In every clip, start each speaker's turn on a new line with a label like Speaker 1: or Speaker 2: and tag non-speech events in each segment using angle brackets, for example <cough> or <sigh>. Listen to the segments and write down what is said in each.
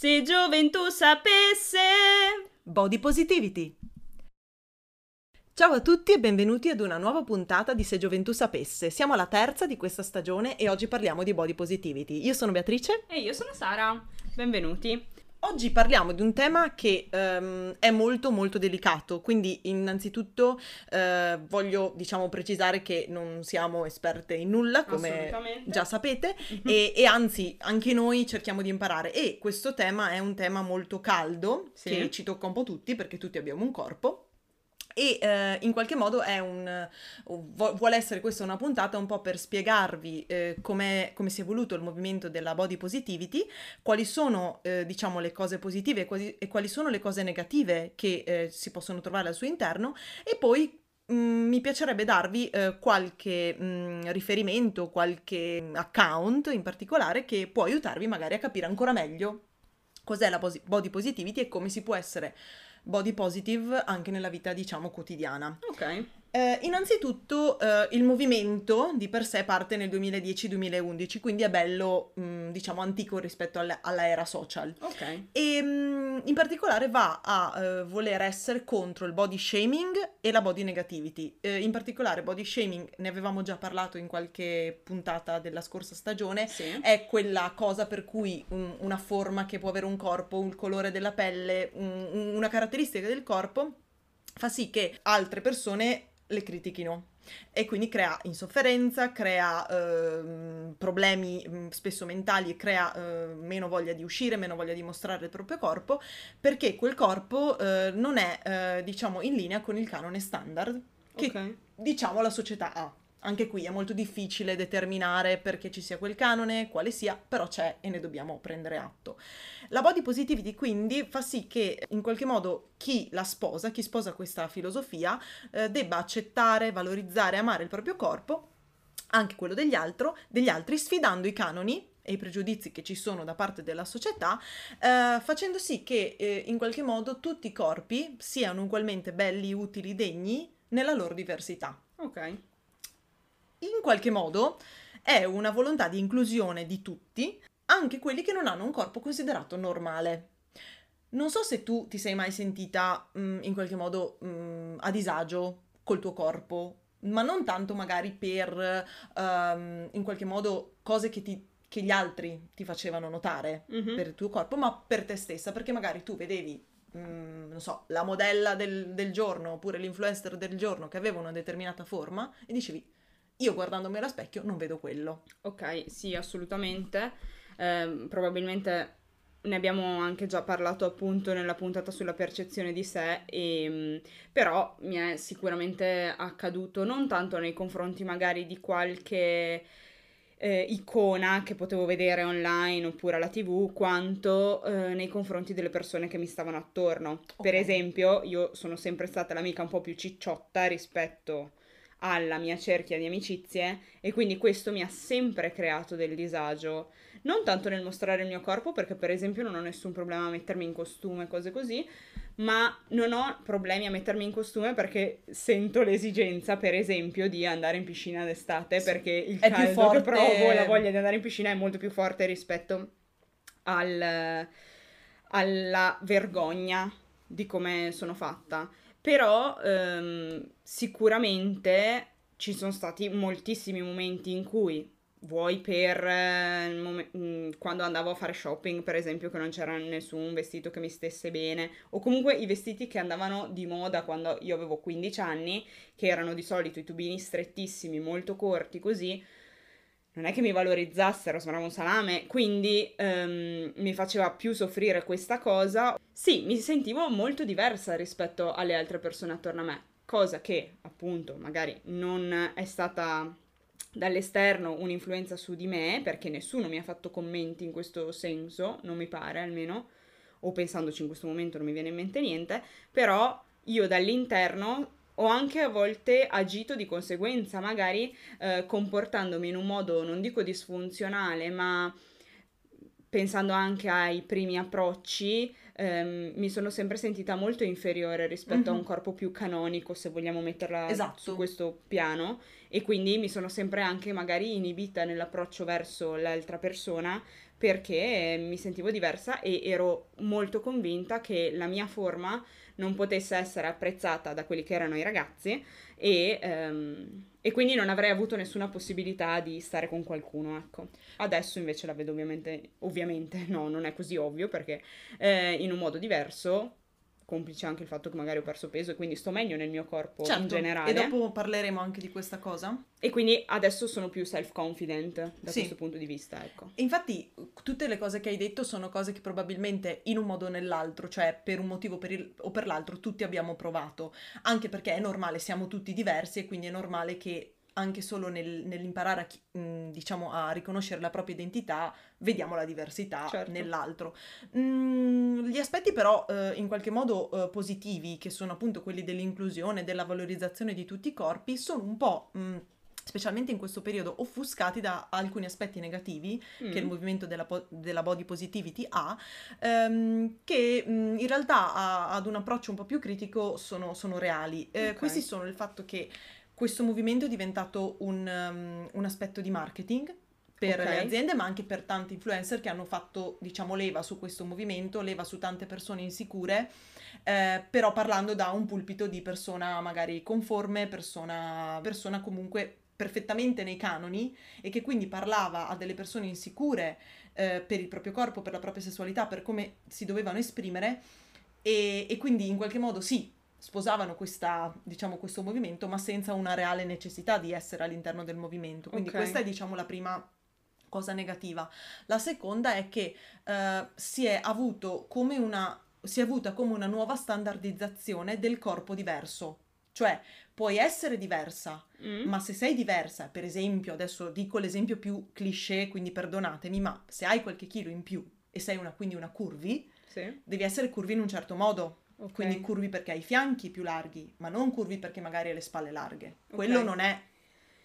Speaker 1: Se gioventù sapesse.
Speaker 2: Body Positivity. Ciao a tutti e benvenuti ad una nuova puntata di Se Gioventù Sapesse. Siamo alla terza di questa stagione e oggi parliamo di Body Positivity. Io sono Beatrice.
Speaker 1: E io sono Sara. Benvenuti.
Speaker 2: Oggi parliamo di un tema che um, è molto molto delicato, quindi innanzitutto uh, voglio diciamo precisare che non siamo esperte in nulla, come già sapete, mm-hmm. e, e, anzi anche noi cerchiamo di imparare e questo tema è un tema molto caldo sì. che ci tocca un po' tutti perché tutti abbiamo un corpo e eh, in qualche modo è un, vuole essere questa una puntata un po' per spiegarvi eh, come si è evoluto il movimento della body positivity, quali sono eh, diciamo le cose positive e quali, e quali, sono le cose negative che eh, si possono trovare al suo interno. E poi Mm, mi piacerebbe darvi eh, qualche mh, mm, riferimento, qualche account in particolare che può aiutarvi magari a capire ancora meglio cos'è la body positivity e come si può essere body positive anche nella vita, diciamo, quotidiana.
Speaker 1: Ok.
Speaker 2: Eh, innanzitutto eh, il movimento di per sé parte nel 2010-2011, quindi è bello, mh, mm, diciamo, antico rispetto alla, alla era social.
Speaker 1: Ok.
Speaker 2: E mh, mm, in particolare va a eh, voler essere contro il body shaming e la body negativity. Eh, in particolare body shaming, ne avevamo già parlato in qualche puntata della scorsa stagione,
Speaker 1: sì.
Speaker 2: è quella cosa per cui un, una forma che può avere un corpo, un colore della pelle, un, una caratteristica del corpo fa sì che altre persone le critichino e quindi crea insofferenza, crea eh, problemi mm, spesso mentali crea eh, meno voglia di uscire, meno voglia di mostrare il proprio corpo, perché quel corpo eh, non è, eh, diciamo, in linea con il canone standard che,
Speaker 1: okay.
Speaker 2: diciamo, la società ha. Anche qui è molto difficile determinare perché ci sia quel canone, quale sia, però c'è e ne dobbiamo prendere atto. La body positivity quindi fa sì che in qualche modo chi la sposa, chi sposa questa filosofia, eh, debba accettare, valorizzare, amare il proprio corpo, anche quello degli, altro, degli altri, sfidando i canoni e i pregiudizi che ci sono da parte della società, eh, facendo sì che eh, in qualche modo tutti i corpi siano ugualmente belli, utili, degni nella loro diversità.
Speaker 1: Ok
Speaker 2: in qualche modo è una volontà di inclusione di tutti, anche quelli che non hanno un corpo considerato normale. Non so se tu ti sei mai sentita mh, mm, in qualche modo mh, mm, a disagio col tuo corpo, ma non tanto magari per um, in qualche modo cose che, ti, che, gli altri ti facevano notare mm-hmm. per il tuo corpo, ma per te stessa, perché magari tu vedevi Mm, non so, la modella del, del, giorno oppure l'influencer del giorno che aveva una determinata forma e dicevi io guardandomi allo specchio non vedo quello.
Speaker 1: Ok, sì, assolutamente. Eh, probabilmente ne abbiamo anche già parlato appunto nella puntata sulla percezione di sé, e, ehm, però mi è sicuramente accaduto non tanto nei confronti magari di qualche eh, icona che potevo vedere online oppure alla tv, quanto eh, nei confronti delle persone che mi stavano attorno. Okay. Per esempio, io sono sempre stata l'amica un po' più cicciotta rispetto alla mia cerchia di amicizie e quindi questo mi ha sempre creato del disagio. Non tanto nel mostrare il mio corpo, perché per esempio non ho nessun problema a mettermi in costume, cose così, ma non ho problemi a mettermi in costume perché sento l'esigenza, per esempio, di andare in piscina d'estate, perché il è caldo forte... che provo, la voglia di andare in piscina è molto più forte rispetto al, alla vergogna di come sono fatta. Però ehm, sicuramente ci sono stati moltissimi momenti in cui vuoi per eh, mom- mm, quando andavo a fare shopping, per esempio, che non c'era nessun vestito che mi stesse bene, o comunque i vestiti che andavano di moda quando io avevo 15 anni, che erano di solito i tubini strettissimi, molto corti, così non è che mi valorizzassero, sembrava un salame, quindi um, mi faceva più soffrire questa cosa. Sì, mi sentivo molto diversa rispetto alle altre persone attorno a me, cosa che appunto magari non è stata dall'esterno un'influenza su di me, perché nessuno mi ha fatto commenti in questo senso, non mi pare almeno, o pensandoci in questo momento non mi viene in mente niente, però io dall'interno ho anche a volte agito di conseguenza, magari eh, comportandomi in un modo, non dico disfunzionale, ma pensando anche ai primi approcci, ehm, mi sono sempre sentita molto inferiore rispetto mm-hmm. a un corpo più canonico, se vogliamo metterla
Speaker 2: esatto.
Speaker 1: su questo piano, e quindi mi sono sempre anche magari inibita nell'approccio verso l'altra persona perché mi sentivo diversa e ero molto convinta che la mia forma non potesse essere apprezzata da quelli che erano i ragazzi e, um, e, quindi non avrei avuto nessuna possibilità di stare con qualcuno, ecco. Adesso invece la vedo ovviamente, ovviamente no, non è così ovvio perché eh, in un modo diverso complice anche il fatto che magari ho perso peso e quindi sto meglio nel mio corpo certo, in generale.
Speaker 2: E dopo parleremo anche di questa cosa.
Speaker 1: E quindi adesso sono più self-confident da sì. questo punto di vista, ecco.
Speaker 2: E infatti tutte le cose che hai detto sono cose che probabilmente in un modo o nell'altro, cioè per un motivo per il, o per l'altro, tutti abbiamo provato. Anche perché è normale, siamo tutti diversi e quindi è normale che anche solo nel, nell'imparare a, mh, diciamo, a riconoscere la propria identità, vediamo la diversità certo. nell'altro. Mm, gli aspetti però eh, in qualche modo eh, positivi, che sono appunto quelli dell'inclusione, della valorizzazione di tutti i corpi, sono un po'... Mh, specialmente in questo periodo, offuscati da alcuni aspetti negativi mm. che il movimento della, po- della body positivity ha, ehm, che mh, in realtà a- ad un approccio un po' più critico sono, sono reali. Eh, okay. Questi sono il fatto che questo movimento è diventato un, um, un aspetto di marketing per okay. le aziende, ma anche per tanti influencer che hanno fatto, diciamo, leva su questo movimento, leva su tante persone insicure, eh, però parlando da un pulpito di persona magari conforme, persona, persona comunque perfettamente nei canoni e che quindi parlava a delle persone insicure eh, per il proprio corpo, per la propria sessualità, per come si dovevano esprimere e, e quindi in qualche modo sì, sposavano questa, diciamo, questo movimento, ma senza una reale necessità di essere all'interno del movimento. Quindi okay. questa è, diciamo, la prima cosa negativa. La seconda è che uh, si è avuto come una si è avuta come una nuova standardizzazione del corpo diverso. Cioè, puoi essere diversa, mm. ma se sei diversa, per esempio, adesso dico l'esempio più cliché, quindi perdonatemi, ma se hai qualche chilo in più e sei una, quindi una curvi, sì. devi essere curvi in un certo modo. Okay. Quindi curvi perché hai i fianchi più larghi, ma non curvi perché magari hai le spalle larghe. Okay. Quello non è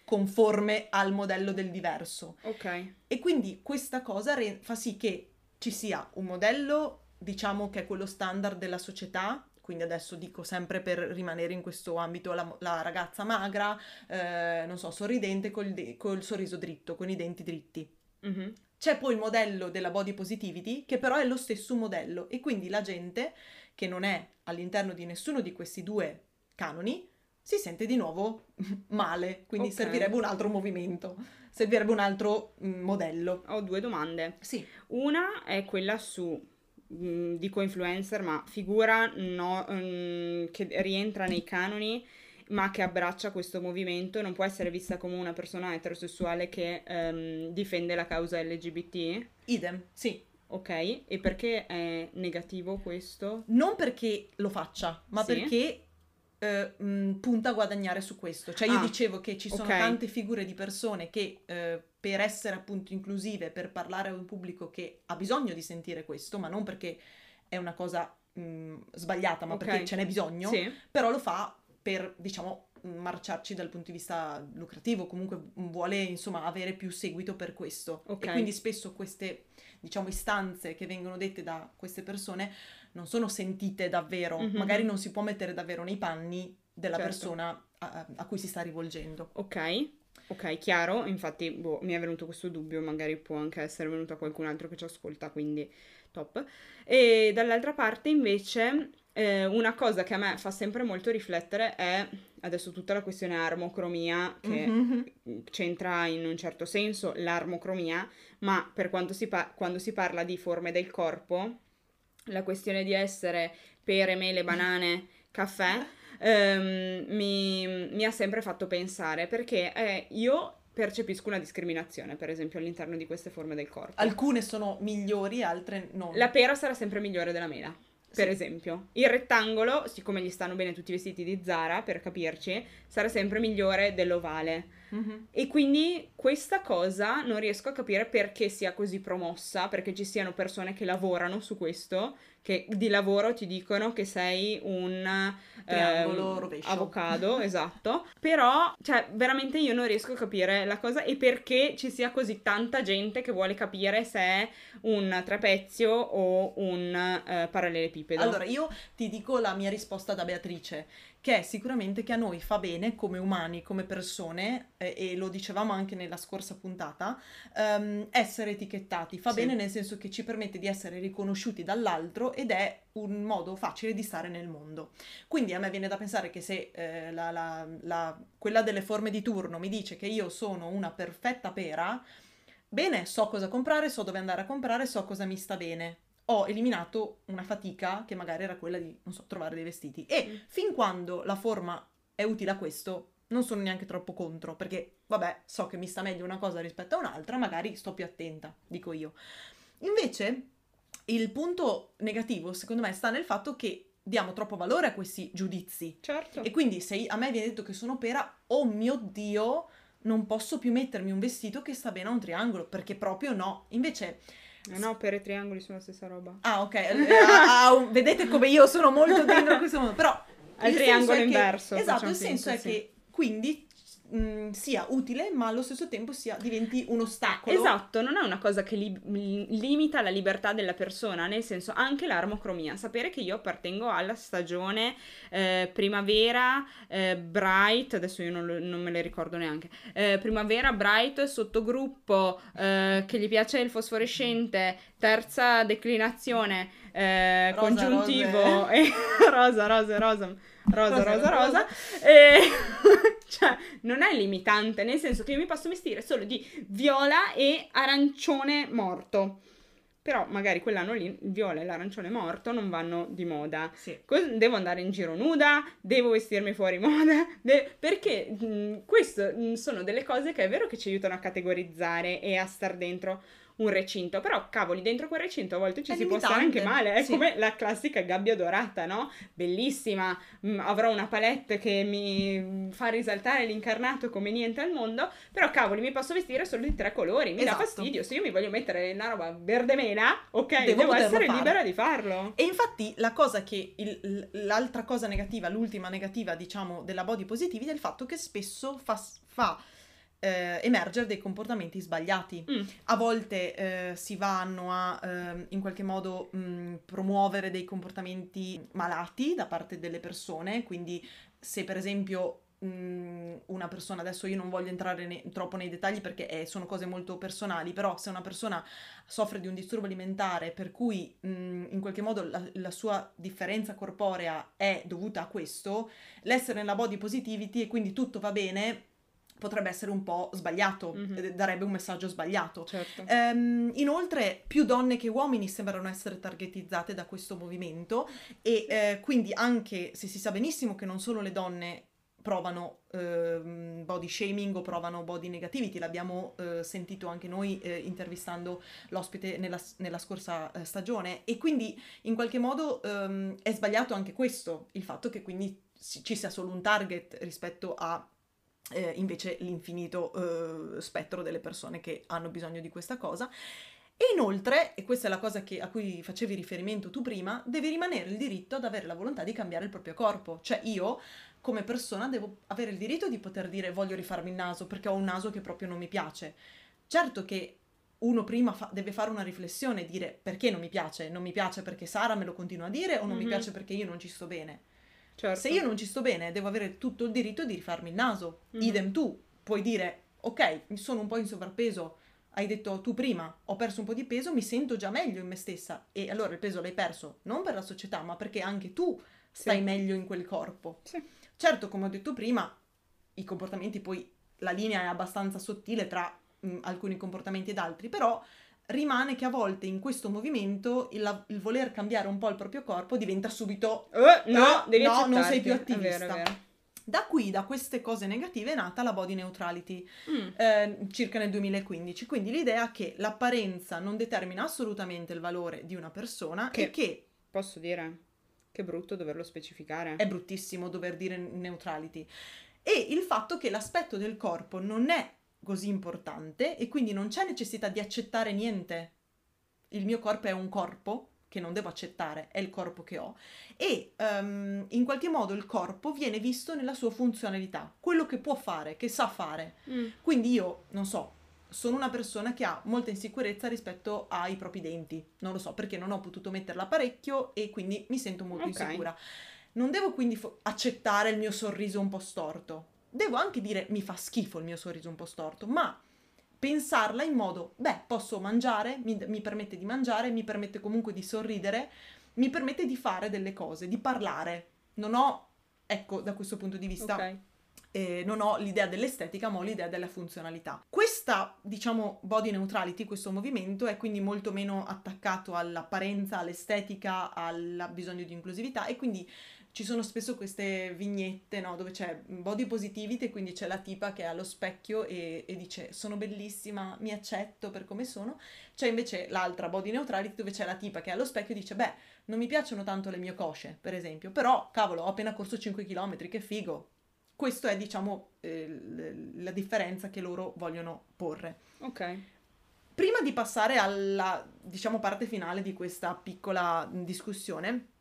Speaker 2: conforme al modello del diverso.
Speaker 1: Ok.
Speaker 2: E quindi questa cosa re- fa sì che ci sia un modello, diciamo che è quello standard della società, quindi adesso dico sempre per rimanere in questo ambito la, la ragazza magra, eh, non so, sorridente col, de- col, sorriso dritto, con i denti dritti. Mm-hmm. C'è poi il modello della body positivity, che però è lo stesso modello, e quindi la gente che non è all'interno di nessuno di questi due canoni, si sente di nuovo <laughs> male, quindi okay. servirebbe un altro movimento, servirebbe un altro mm, modello.
Speaker 1: Ho due domande.
Speaker 2: Sì.
Speaker 1: Una è quella su, mh, mm, dico influencer, ma figura no, mh, mm, che rientra nei canoni ma che abbraccia questo movimento non può essere vista come una persona eterosessuale che um, difende la causa LGBT?
Speaker 2: Idem, sì.
Speaker 1: Ok, e perché è negativo questo?
Speaker 2: Non perché lo faccia, ma sì. perché eh, mh, punta a guadagnare su questo. Cioè io ah, dicevo che ci sono okay. tante figure di persone che eh, per essere appunto inclusive, per parlare a un pubblico che ha bisogno di sentire questo, ma non perché è una cosa mh, sbagliata, ma okay. perché ce n'è bisogno, sì. però lo fa per, diciamo, marciarci dal punto di vista lucrativo, comunque vuole insomma avere più seguito per questo. Okay. E quindi spesso queste diciamo, istanze che vengono dette da queste persone non sono sentite davvero, mm-hmm. magari non si può mettere davvero nei panni della certo. persona a, a, cui si sta rivolgendo.
Speaker 1: Ok. Ok, chiaro, infatti boh, mi è venuto questo dubbio, magari può anche essere venuto a qualcun altro che ci ascolta, quindi top. E dall'altra parte invece eh, una cosa che a me fa sempre molto riflettere è adesso tutta la questione armocromia che mm-hmm. c'entra in un certo senso l'armocromia, ma per quanto si, pa- quando si parla di forme del corpo, la questione di essere pere, mele, banane, caffè, ehm, mi, mi, ha sempre fatto pensare perché eh, io percepisco una discriminazione, per esempio, all'interno di queste forme del corpo.
Speaker 2: Alcune sono migliori, altre no.
Speaker 1: La pera sarà sempre migliore della mela per esempio. Il rettangolo, siccome gli stanno bene tutti i vestiti di Zara, per capirci, sarà sempre migliore dell'ovale. Mm-hmm. E quindi questa cosa non riesco a capire perché sia così promossa, perché ci siano persone che lavorano su questo, che di lavoro ti dicono che sei un
Speaker 2: triangolo
Speaker 1: ehm, avocado, <laughs> esatto. Però, cioè, veramente io non riesco a capire la cosa e perché ci sia così tanta gente che vuole capire se è un trapezio o un eh, parallelepipedo.
Speaker 2: Allora, io ti dico la mia risposta da Beatrice che è sicuramente che a noi fa bene come umani, come persone, eh, e lo dicevamo anche nella scorsa puntata, um, essere etichettati fa sì. bene nel senso che ci permette di essere riconosciuti dall'altro ed è un modo facile di stare nel mondo. Quindi a me viene da pensare che se eh, la, la, la, quella delle forme di turno mi dice che io sono una perfetta pera, bene, so cosa comprare, so dove andare a comprare, so cosa mi sta bene ho eliminato una fatica che magari era quella di, non so, trovare dei vestiti. E mm. fin quando la forma è utile a questo, non sono neanche troppo contro, perché vabbè, so che mi sta meglio una cosa rispetto a un'altra, magari sto più attenta, dico io. Invece, il punto negativo, secondo me, sta nel fatto che diamo troppo valore a questi giudizi.
Speaker 1: Certo.
Speaker 2: E quindi se a me viene detto che sono pera, oh mio Dio, non posso più mettermi un vestito che sta bene a un triangolo, perché proprio no. Invece
Speaker 1: No, no, per i triangoli sono la stessa roba.
Speaker 2: Ah, ok. ah, ah, vedete come io sono molto <laughs> dentro questo mondo. Però
Speaker 1: al triangolo inverso.
Speaker 2: Che, esatto, il senso è sì. che quindi mh, mm, sia utile, ma allo stesso tempo sia, diventi un ostacolo.
Speaker 1: Esatto, non è una cosa che li- limita la libertà della persona, nel senso anche l'armocromia. Sapere che io appartengo alla stagione eh, primavera, eh, bright, adesso io non, non, me le ricordo neanche, eh, primavera, bright, sottogruppo, eh, che gli piace il fosforescente, terza declinazione, eh, rosa, congiuntivo, <laughs> e rosa, rosa, rosa rosa, rosa, rosa, rosa. E... <laughs> cioè, non è limitante, nel senso che io mi posso vestire solo di viola e arancione morto. Però magari quell'anno lì il viola e l'arancione morto non vanno di moda.
Speaker 2: Sì.
Speaker 1: Devo andare in giro nuda, devo vestirmi fuori moda, <laughs> de- perché mh, queste sono delle cose che è vero che ci aiutano a categorizzare e a star dentro un recinto, però cavoli, dentro quel recinto a volte ci è si limitante. può stare anche male, è sì. come la classica gabbia dorata, no? Bellissima, mm, avrò una palette che mi fa risaltare l'incarnato come niente al mondo, però cavoli, mi posso vestire solo di tre colori, mi esatto. dà fastidio, se io mi voglio mettere una roba verde mena, ok, devo, devo essere fare. libera di farlo.
Speaker 2: E infatti la cosa che, il, l'altra cosa negativa, l'ultima negativa, diciamo, della body positivity è il fatto che spesso fa, fa eh, emergere dei comportamenti sbagliati. Mm. A volte eh, si vanno a eh, in qualche modo mh, mm, promuovere dei comportamenti malati da parte delle persone, quindi se per esempio mm, una persona, adesso io non voglio entrare ne- troppo nei dettagli perché eh, sono cose molto personali, però se una persona soffre di un disturbo alimentare per cui mh, mm, in qualche modo la, la, sua differenza corporea è dovuta a questo, l'essere nella body positivity e quindi tutto va bene potrebbe essere un po' sbagliato, mm-hmm. darebbe un messaggio sbagliato.
Speaker 1: Certo.
Speaker 2: Ehm, inoltre, più donne che uomini sembrano essere targetizzate da questo movimento e eh, quindi anche se si sa benissimo che non solo le donne provano eh, body shaming o provano body negativity, l'abbiamo eh, sentito anche noi intervistando l'ospite nella, nella scorsa stagione e quindi in qualche modo ehm, è sbagliato anche questo, il fatto che quindi ci sia solo un target rispetto a eh, invece l'infinito eh, spettro delle persone che hanno bisogno di questa cosa. E inoltre, e questa è la cosa che, a cui facevi riferimento tu prima, deve rimanere il diritto ad avere la volontà di cambiare il proprio corpo. Cioè io, come persona, devo avere il diritto di poter dire voglio rifarmi il naso perché ho un naso che proprio non mi piace. Certo che uno prima fa- deve fare una riflessione e dire perché non mi piace. Non mi piace perché Sara me lo continua a dire o non mm-hmm. mi piace perché io non ci sto bene.
Speaker 1: Certo.
Speaker 2: Se io non ci sto bene, devo avere tutto il diritto di rifarmi il naso. Mm-hmm. Idem tu, puoi dire, ok, sono un po' in sovrappeso, hai detto tu prima, ho perso un po' di peso, mi sento già meglio in me stessa. E allora il peso l'hai perso non per la società, ma perché anche tu stai sì. meglio in quel corpo.
Speaker 1: Sì.
Speaker 2: Certo, come ho detto prima, i comportamenti poi, la linea è abbastanza sottile tra mh, alcuni comportamenti ed altri, però rimane che a volte in questo movimento il, il, voler cambiare un po' il proprio corpo diventa subito
Speaker 1: uh, no, devi no
Speaker 2: non sei più attivista. È vero, è vero. Da qui, da queste cose negative, è nata la body neutrality, mm. eh, circa nel 2015. Quindi l'idea che l'apparenza non determina assolutamente il valore di una persona che, e che...
Speaker 1: Posso dire? Che brutto doverlo specificare.
Speaker 2: È bruttissimo dover dire neutrality. E il fatto che l'aspetto del corpo non è così importante e quindi non c'è necessità di accettare niente. Il mio corpo è un corpo che non devo accettare, è il corpo che ho e um, in qualche modo il corpo viene visto nella sua funzionalità, quello che può fare, che sa fare. Mm. Quindi io, non so, sono una persona che ha molta insicurezza rispetto ai propri denti, non lo so perché non ho potuto mettere l'apparecchio e quindi mi sento molto okay. insicura. Non devo quindi fo- accettare il mio sorriso un po' storto devo anche dire mi fa schifo il mio sorriso un po' storto, ma pensarla in modo, beh, posso mangiare, mi, mi permette di mangiare, mi permette comunque di sorridere, mi permette di fare delle cose, di parlare. Non ho, ecco, da questo punto di vista... Okay eh, non ho l'idea dell'estetica, ma ho l'idea della funzionalità. Questa, diciamo, body neutrality, questo movimento è quindi molto meno attaccato all'apparenza, all'estetica, al bisogno di inclusività e quindi ci sono spesso queste vignette no, dove c'è body positivity e quindi c'è la tipa che è allo specchio e, e, dice sono bellissima, mi accetto per come sono. C'è invece l'altra body neutrality dove c'è la tipa che è allo specchio e dice beh, non mi piacciono tanto le mie cosce, per esempio, però cavolo, ho appena corso 5 km, che figo, questa è, diciamo, eh, la differenza che loro vogliono porre.
Speaker 1: Ok.
Speaker 2: Prima di passare alla, diciamo, parte finale di questa piccola discussione,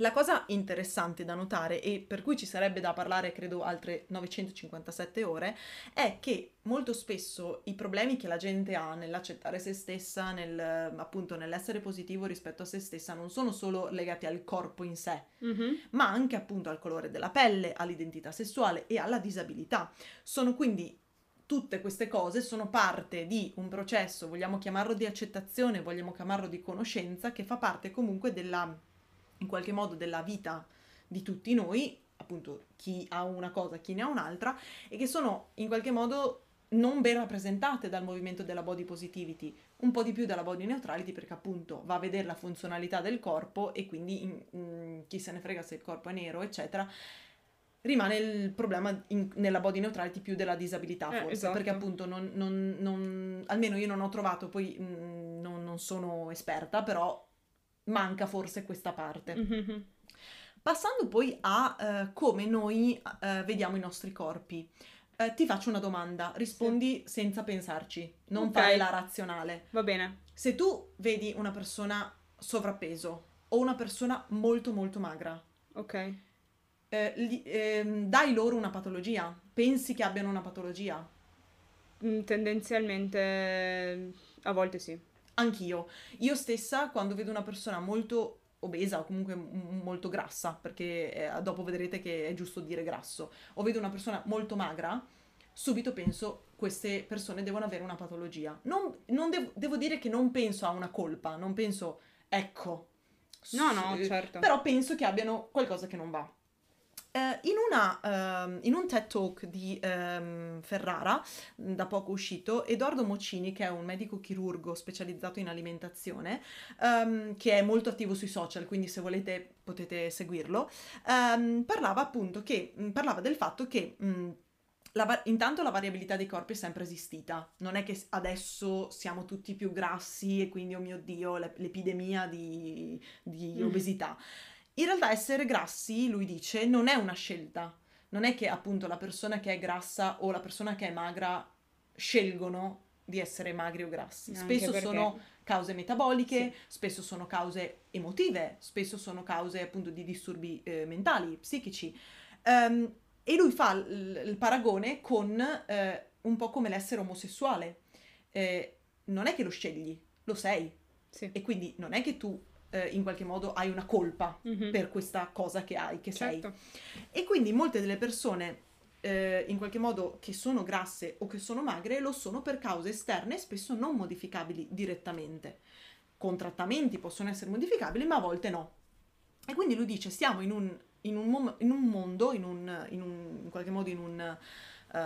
Speaker 2: la cosa interessante da notare e per cui ci sarebbe da parlare credo altre 957 ore è che molto spesso i problemi che la gente ha nell'accettare se stessa, nel, appunto nell'essere positivo rispetto a se stessa non sono solo legati al corpo in sé, mm-hmm. ma anche appunto al colore della pelle, all'identità sessuale e alla disabilità. Sono quindi tutte queste cose sono parte di un processo, vogliamo chiamarlo di accettazione, vogliamo chiamarlo di conoscenza, che fa parte comunque della in qualche modo della vita di tutti noi, appunto chi ha una cosa, chi ne ha un'altra, e che sono in qualche modo non ben rappresentate dal movimento della body positivity, un po' di più dalla body neutrality perché appunto va a vedere la funzionalità del corpo e quindi in, in, chi se ne frega se il corpo è nero, eccetera. Rimane il problema in, nella body neutrality più della disabilità, eh, forse, esatto. perché appunto non, non, non, almeno io non ho trovato, poi mh, mm, non sono esperta, però manca forse questa parte. Mm-hmm. Passando poi a uh, come noi uh, vediamo i nostri corpi. Uh, ti faccio una domanda, rispondi sì. senza pensarci, non okay. fai la razionale.
Speaker 1: Va bene.
Speaker 2: Se tu vedi una persona sovrappeso o una persona molto molto magra,
Speaker 1: ok.
Speaker 2: Eh, li, eh, dai loro una patologia? Pensi che abbiano una patologia?
Speaker 1: Mm, tendenzialmente a volte sì.
Speaker 2: Anch'io. Io stessa, quando vedo una persona molto obesa o comunque m- molto grassa, perché eh, dopo vedrete che è giusto dire grasso, o vedo una persona molto magra, subito penso queste persone devono avere una patologia. Non, non devo, devo dire che non penso a una colpa, non penso, ecco.
Speaker 1: No, no, certo.
Speaker 2: Però penso che abbiano qualcosa che non va. Uh, in, una, um, in, un TED Talk di um, Ferrara, da poco uscito, Edoardo Mocini, che è un medico chirurgo specializzato in alimentazione, um, che è molto attivo sui social, quindi se volete potete seguirlo, parlava appunto che, mm, parlava del fatto che... Mh, mm, la, intanto la variabilità dei corpi è sempre esistita, non è che adesso siamo tutti più grassi e quindi, oh mio Dio, l'epidemia di, di mm. obesità. In realtà essere grassi, lui dice, non è una scelta. Non è che appunto la persona che è grassa o la persona che è magra scelgono di essere magri o grassi. Spesso perché... sono cause metaboliche, sì. spesso sono cause emotive, spesso sono cause appunto di disturbi eh, mentali, psichici. Um, e lui fa l- il paragone con eh, un po' come l'essere omosessuale. Eh, non è che lo scegli, lo sei. Sì. E quindi non è che tu eh, in qualche modo hai una colpa mm-hmm. per questa cosa che hai, che certo. sei. E quindi molte delle persone eh, in qualche modo che sono grasse o che sono magre lo sono per cause esterne spesso non modificabili direttamente. Con trattamenti possono essere modificabili, ma a volte no. E quindi lui dice: Siamo in un, in un, mom- in un mondo, in, un, in, qualche modo in, un, uh,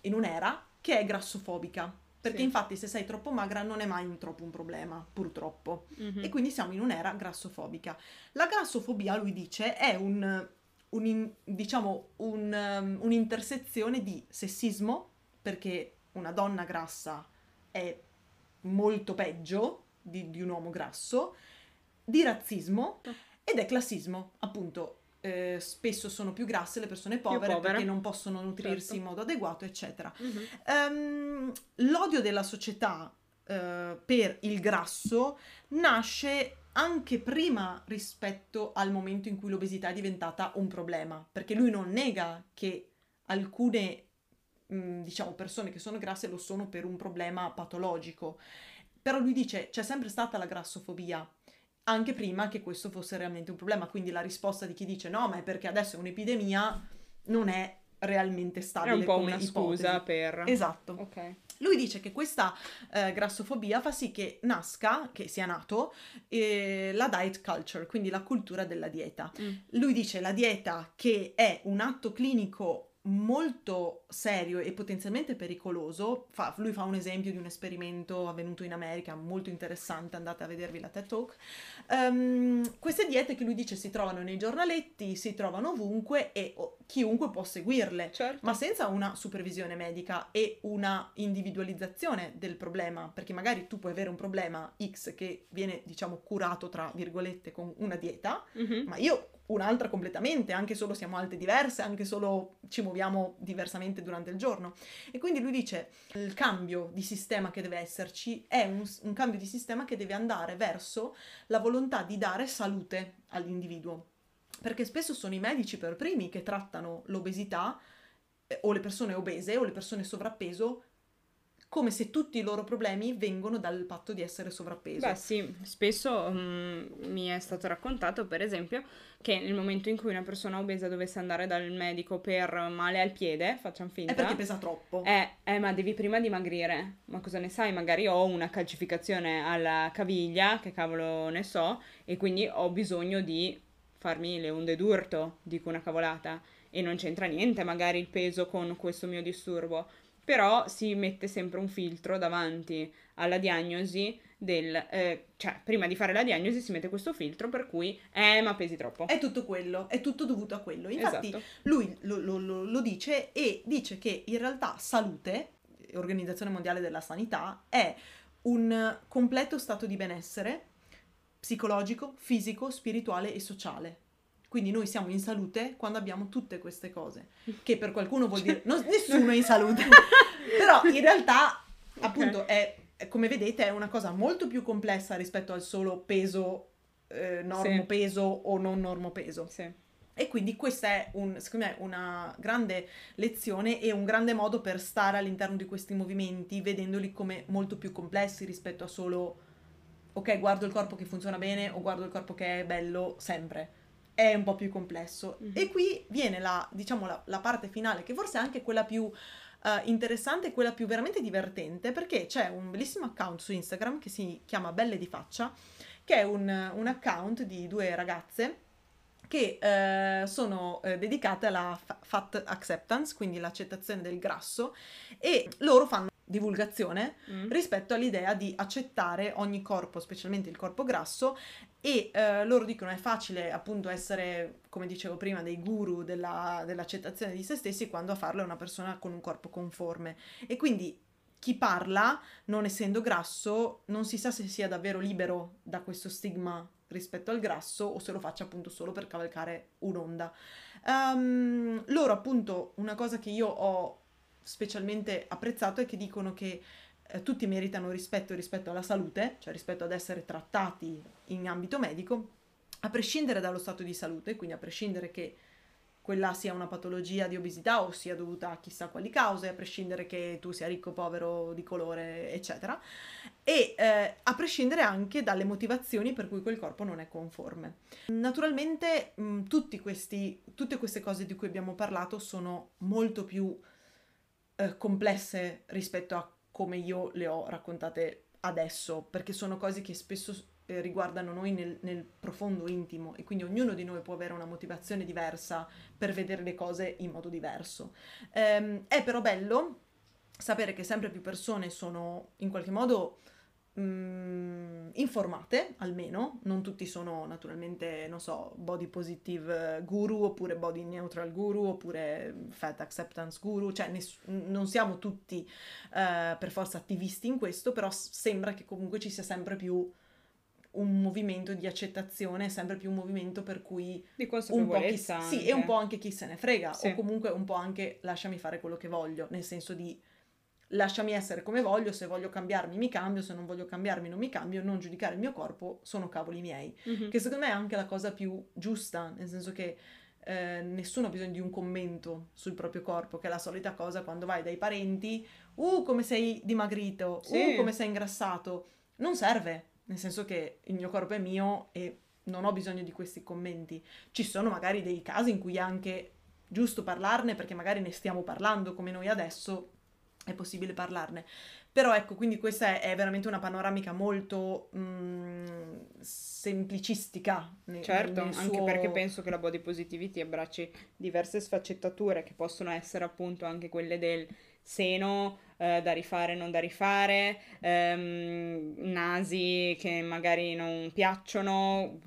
Speaker 2: in un'era che è grassofobica perché sì. infatti se sei troppo magra non è mai un troppo un problema, purtroppo. Mm-hmm. E quindi siamo in un'era grassofobica. La grassofobia, lui dice, è un, un diciamo, un, um, un'intersezione di sessismo, perché una donna grassa è molto peggio di, di un uomo grasso, di razzismo ed è classismo, appunto eh, spesso sono più grasse le persone povere perché non possono nutrirsi certo. in modo adeguato, eccetera. Mm-hmm. Um, l'odio della società uh, per il grasso nasce anche prima rispetto al momento in cui l'obesità è diventata un problema, perché lui non nega che alcune mh, diciamo persone che sono grasse lo sono per un problema patologico. Però lui dice c'è sempre stata la grassofobia, anche prima che questo fosse realmente un problema. Quindi la risposta di chi dice no, ma è perché adesso è un'epidemia non è realmente stabile. È
Speaker 1: un po' una ipotesi. scusa per...
Speaker 2: Esatto. Ok. Lui dice che questa eh, grassofobia fa sì che nasca, che sia nato, eh, la diet culture, quindi la cultura della dieta. Mm. Lui dice la dieta che è un atto clinico molto serio e potenzialmente pericoloso. Fa, lui fa un esempio di un esperimento avvenuto in America molto interessante, andate a vedervi la TED Talk. Um, queste diete che lui dice si trovano nei giornaletti, si trovano ovunque e oh, chiunque può seguirle, certo. ma senza una supervisione medica e una individualizzazione del problema, perché magari tu puoi avere un problema X che viene diciamo curato tra virgolette con una dieta, mm-hmm. ma io un'altra completamente, anche solo siamo alte diverse, anche solo ci muoviamo diversamente durante il giorno. E quindi lui dice il cambio di sistema che deve esserci è un, un cambio di sistema che deve andare verso la volontà di dare salute all'individuo. Perché spesso sono i medici per primi che trattano l'obesità eh, o le persone obese o le persone sovrappeso come se tutti i loro problemi vengono dal fatto di essere sovrappeso.
Speaker 1: Beh sì, spesso um, mi è stato raccontato per esempio che nel momento in cui una persona obesa dovesse andare dal medico per male al piede, facciamo finta...
Speaker 2: È perché pesa troppo.
Speaker 1: Eh, eh, ma devi prima dimagrire. Ma cosa ne sai? Magari ho una calcificazione alla caviglia, che cavolo ne so, e quindi ho bisogno di farmi le onde d'urto, dico una cavolata. E non c'entra niente magari il peso con questo mio disturbo però si mette sempre un filtro davanti alla diagnosi del... Eh, cioè, prima di fare la diagnosi si mette questo filtro per cui, eh, ma pesi troppo.
Speaker 2: È tutto quello, è tutto dovuto a quello. Infatti esatto. lui lo, lo, lo, lo dice e dice che in realtà salute, Organizzazione Mondiale della Sanità, è un completo stato di benessere psicologico, fisico, spirituale e sociale. Quindi noi siamo in salute quando abbiamo tutte queste cose, <laughs> che per qualcuno vuol dire no, nessuno è in salute, <laughs> però in realtà appunto è, come vedete è una cosa molto più complessa rispetto al solo peso, eh, normopeso sì. o non normopeso. Sì. E quindi questa è, un, secondo me, una grande lezione e un grande modo per stare all'interno di questi movimenti, vedendoli come molto più complessi rispetto a solo, ok, guardo il corpo che funziona bene o guardo il corpo che è bello sempre è un po' più complesso. Mm-hmm. E qui viene la, diciamo, la, la, parte finale, che forse è anche quella più uh, interessante, quella più veramente divertente, perché c'è un bellissimo account su Instagram che si chiama Belle di Faccia, che è un, un account di due ragazze che eh, sono eh, dedicate alla fat acceptance, quindi l'accettazione del grasso, e loro fanno divulgazione mm. rispetto all'idea di accettare ogni corpo, specialmente il corpo grasso, e eh, loro dicono è facile appunto essere, come dicevo prima, dei guru della, dell'accettazione di se stessi quando a farlo è una persona con un corpo conforme. E quindi chi parla, non essendo grasso, non si sa se sia davvero libero da questo stigma rispetto al grasso o se lo faccia appunto solo per cavalcare un'onda. Um, loro appunto una cosa che io ho specialmente apprezzato è che dicono che eh, tutti meritano rispetto rispetto alla salute, cioè rispetto ad essere trattati in ambito medico, a prescindere dallo stato di salute, quindi a prescindere che quella sia una patologia di obesità o sia dovuta a chissà quali cause, a prescindere che tu sia ricco, povero, di colore, eccetera, e eh, a prescindere anche dalle motivazioni per cui quel corpo non è conforme. Naturalmente mh, questi, tutte queste cose di cui abbiamo parlato sono molto più eh, complesse rispetto a come io le ho raccontate adesso, perché sono cose che spesso eh, riguardano noi nel, nel, profondo intimo e quindi ognuno di noi può avere una motivazione diversa per vedere le cose in modo diverso. Ehm, è però bello sapere che sempre più persone sono in qualche modo mh, mm, informate almeno, non tutti sono naturalmente, non so, body positive guru oppure body neutral guru oppure fat acceptance guru, cioè ness- non siamo tutti uh, per forza attivisti in questo, però sembra che comunque ci sia sempre più un movimento di accettazione, sempre più un movimento per cui
Speaker 1: di un po' chi,
Speaker 2: sì, e un po' anche chi se ne frega, sì. o comunque un po' anche lasciami fare quello che voglio, nel senso di lasciami essere come voglio, se voglio cambiarmi mi cambio, se non voglio cambiarmi non mi cambio, non giudicare il mio corpo, sono cavoli miei. Mm-hmm. Che secondo me è anche la cosa più giusta, nel senso che eh, nessuno ha bisogno di un commento sul proprio corpo, che è la solita cosa quando vai dai parenti, uh come sei dimagrito, sì. uh come sei ingrassato, non serve, nel senso che il mio corpo è mio e non ho bisogno di questi commenti. Ci sono magari dei casi in cui anche giusto parlarne perché magari ne stiamo parlando come noi adesso, è possibile parlarne. Però ecco, quindi questa è, è veramente una panoramica molto mh, mm, semplicistica.
Speaker 1: Nel, certo, nel anche perché penso che la body positivity abbracci diverse sfaccettature che possono essere appunto anche quelle del seno eh, da rifare, non da rifare, ehm, nasi che magari non piacciono,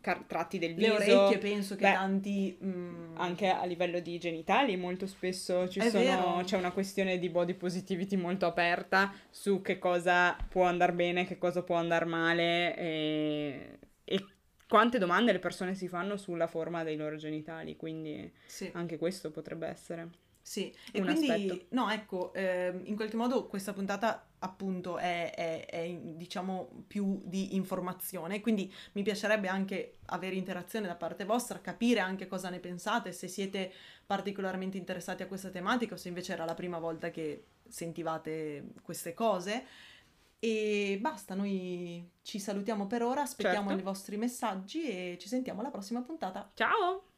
Speaker 1: car- tratti del viso.
Speaker 2: Le orecchie penso che Beh, tanti... Mm...
Speaker 1: Anche a livello di genitali molto spesso ci sono, c'è una questione di body positivity molto aperta su che cosa può andare bene, che cosa può andare male e, e quante domande le persone si fanno sulla forma dei loro genitali, quindi sì. anche questo potrebbe essere.
Speaker 2: Sì, e quindi, aspetto. no, ecco, eh, in qualche modo questa puntata appunto è, è, è, diciamo, più di informazione, quindi mi piacerebbe anche avere interazione da parte vostra, capire anche cosa ne pensate, se siete particolarmente interessati a questa tematica o se invece era la prima volta che sentivate queste cose. E basta, noi ci salutiamo per ora, aspettiamo certo. i vostri messaggi e ci sentiamo alla prossima puntata.
Speaker 1: Ciao!